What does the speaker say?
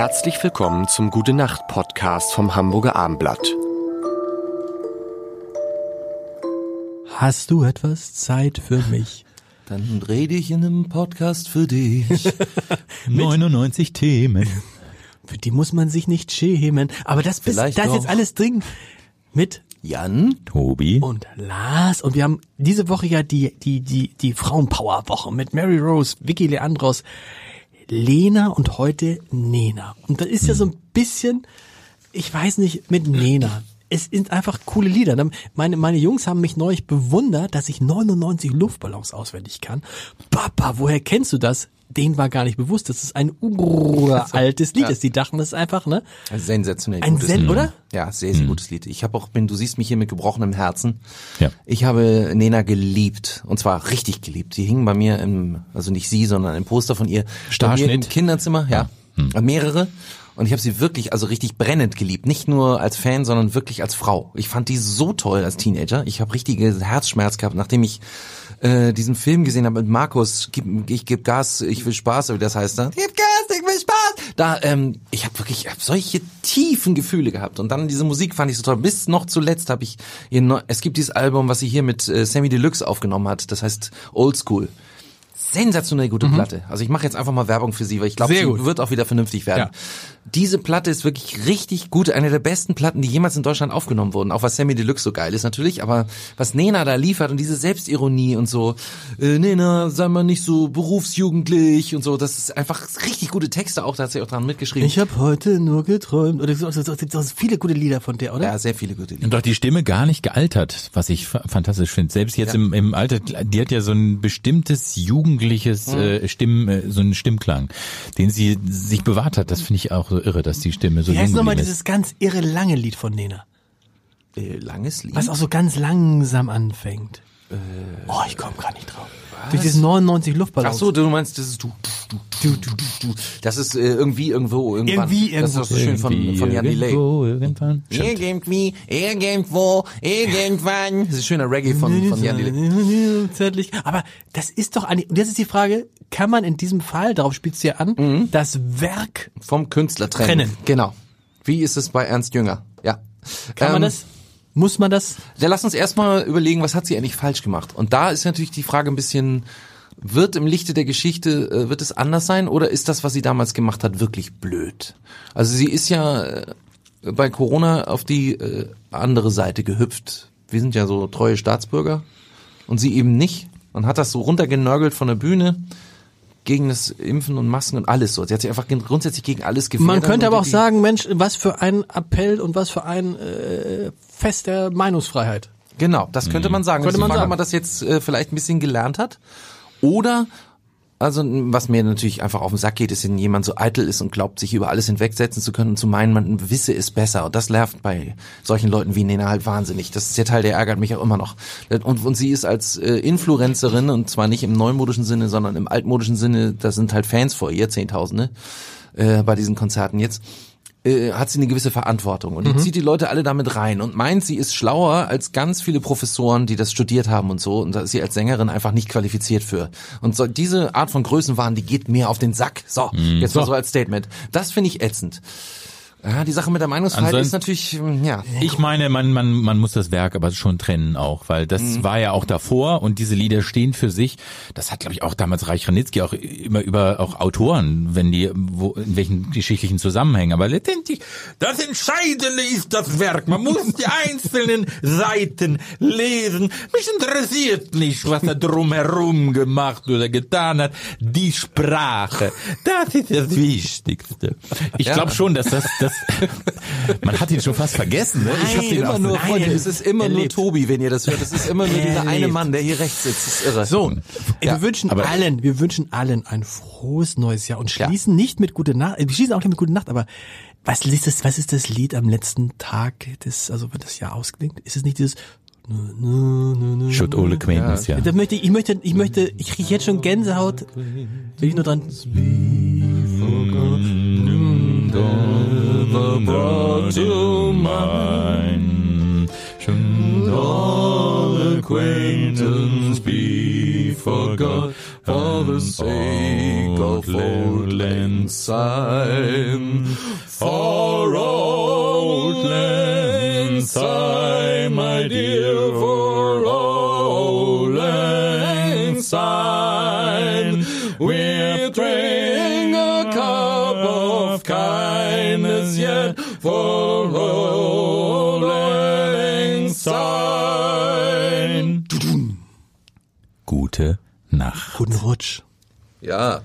Herzlich willkommen zum Gute Nacht Podcast vom Hamburger Armblatt. Hast du etwas Zeit für mich? Dann rede ich in einem Podcast für dich. 99 Themen. Für die muss man sich nicht schämen. Aber das, bist, das ist jetzt alles drin mit Jan? Tobi. und Lars. Und wir haben diese Woche ja die, die, die, die Frauenpower-Woche mit Mary Rose, Vicky Leandros, Lena und heute Nena. Und das ist ja so ein bisschen, ich weiß nicht, mit Nena. Es sind einfach coole Lieder. Meine, meine Jungs haben mich neulich bewundert, dass ich 99 Luftballons auswendig kann. Papa, woher kennst du das? Denen war gar nicht bewusst, dass es ein uraltes Lied ist. Die dachten, das ist einfach, ne? Ein sensationell Ein gutes Sen, Lied. oder? Ja, sehr, sehr gutes Lied. Ich habe auch, bin, du siehst mich hier mit gebrochenem Herzen. Ja. Ich habe Nena geliebt. Und zwar richtig geliebt. Sie hing bei mir im, also nicht sie, sondern ein Poster von ihr. Bei mir Starschnitt? Im Kinderzimmer, ja. Mehrere. Und ich habe sie wirklich, also richtig brennend geliebt. Nicht nur als Fan, sondern wirklich als Frau. Ich fand die so toll als Teenager. Ich habe richtige Herzschmerz gehabt, nachdem ich äh, diesen Film gesehen habe mit Markus, gib, ich gebe Gas, ich will Spaß, wie das heißt da. Gib Gas, ich will Spaß. Da, ähm, ich habe wirklich ich hab solche tiefen Gefühle gehabt. Und dann diese Musik fand ich so toll. Bis noch zuletzt habe ich ihr neu, es gibt dieses Album, was sie hier mit äh, Sammy Deluxe aufgenommen hat. Das heißt Old School. Sensationell gute Platte. Also ich mache jetzt einfach mal Werbung für sie, weil ich glaube, Mhm. Sie gut. wird auch wieder vernünftig werden. Ja. Diese Platte ist wirklich richtig gut. Eine der besten Platten, die jemals in Deutschland aufgenommen wurden. Auch was Sammy Deluxe so geil ist natürlich. Aber was Nena da liefert und diese Selbstironie und so. Äh, Nena, sei mal nicht so berufsjugendlich und so. Das ist einfach richtig gute Texte auch. Da hat sie auch dran mitgeschrieben. Ich habe heute nur geträumt. Oder so, so, so, so viele gute Lieder von der, oder? ja, sehr viele gute Lieder. Und auch die Stimme gar nicht gealtert, was ich fa- fantastisch finde. Selbst jetzt Ja. im, im Alter, die hat ja so ein bestimmtes jugendliches äh, Stimm, äh, so einen Stimmklang, den sie sich bewahrt hat. Das finde ich auch so irre, dass die Stimme so Wie heißt jung nochmal geblieben dieses ganz irre lange Lied von Nena? Äh, langes Lied. Was auch so ganz langsam anfängt. Oh, ich komme gar nicht drauf. Durch diese 99 Luftballons. Ach so, du meinst, das ist du, du, du, du, du, du. Das ist äh, irgendwie irgendwo irgendwann. Irgendwie Das ist irgendwo. auch so schön von, von Jan Delay. Irgendwo, irgendwann. Irgendwie, irgendwo, irgendwann. Das ist schöner Reggae von, von Jan Delay. Zärtlich. Aber das ist doch eigentlich, und jetzt ist die Frage, kann man in diesem Fall, darauf spielst du ja an, das Werk, Vom Künstler trennen. Trennen. Genau. Wie ist es bei Ernst Jünger? Ja. kann man Ähm, das, muss man das? Ja, lass uns erstmal überlegen, was hat sie eigentlich falsch gemacht? Und da ist natürlich die Frage ein bisschen, wird im Lichte der Geschichte, äh, wird es anders sein oder ist das, was sie damals gemacht hat, wirklich blöd? Also sie ist ja äh, bei Corona auf die äh, andere Seite gehüpft. Wir sind ja so treue Staatsbürger und sie eben nicht und hat das so runtergenörgelt von der Bühne gegen das Impfen und Masken und alles so. Sie hat sich einfach grundsätzlich gegen alles gefährdet. Man könnte und aber auch sagen, Mensch, was für ein Appell und was für ein äh, Fest der Meinungsfreiheit. Genau, das könnte man sagen. Könnte Könnte man sagen. ob man das jetzt äh, vielleicht ein bisschen gelernt hat. Oder, also was mir natürlich einfach auf den Sack geht, ist, wenn jemand so eitel ist und glaubt, sich über alles hinwegsetzen zu können und zu meinen, man wisse es besser. Und das nervt bei solchen Leuten wie Nena halt wahnsinnig. Das ist der Teil, der ärgert mich auch immer noch. Und, und sie ist als äh, Influencerin, und zwar nicht im neumodischen Sinne, sondern im altmodischen Sinne, da sind halt Fans vor ihr, Zehntausende, äh, bei diesen Konzerten jetzt äh, hat sie eine gewisse Verantwortung und die zieht die Leute alle damit rein und meint, sie ist schlauer als ganz viele Professoren, die das studiert haben und so und da ist sie als Sängerin einfach nicht qualifiziert für. Und so, diese Art von Größenwahn, die geht mir auf den Sack. So, jetzt mal so als Statement. Das finde ich ätzend. Ja, die Sache mit der Meinungsfreiheit Ansonsten- ist natürlich, ähm, ja. Ich meine, man, man, man muss das Werk aber schon trennen auch, weil das Mhm. war ja auch davor und diese Lieder stehen für sich. Das hat, glaube ich, auch damals Reich Ranitzky auch immer über auch Autoren, wenn die, wo, in welchen geschichtlichen Zusammenhängen. Aber letztendlich, das Entscheidende ist das Werk. Man muss die einzelnen Seiten lesen. Mich interessiert nicht, was er drumherum gemacht oder getan hat. Die Sprache, das ist das Wichtigste. Ich Ja. glaube schon, dass das, das man hat ihn schon fast vergessen. Ne? Ich hab den immer auch nur, Freunde, es ist immer nur. Tobi, wenn ihr das hört. Es ist immer nur dieser eine. Mann, der hier rechts sitzt. Das ist irre. So, Ja, wir wünschen aber- allen, wir wünschen allen ein frohes neues Jahr und schließen nicht mit gute Nacht, wir schließen auch nicht mit gute Nacht, aber was ist das, was ist das Lied am letzten Tag des, also wenn das Jahr ausklingt? Ist es nicht dieses Should all acquaintance, ja. Da möchte ich, ich möchte, ich möchte, ich kriege jetzt schon Gänsehaut, wenn ich nur dran. To mine. Should all acquaintance be forgot? For the sake of old lang syne, for old lang syne, my dear, for old lang syne, we're praying a cup of kindness yet for lang syne. Gute Nacht. Guten Rutsch. Ja,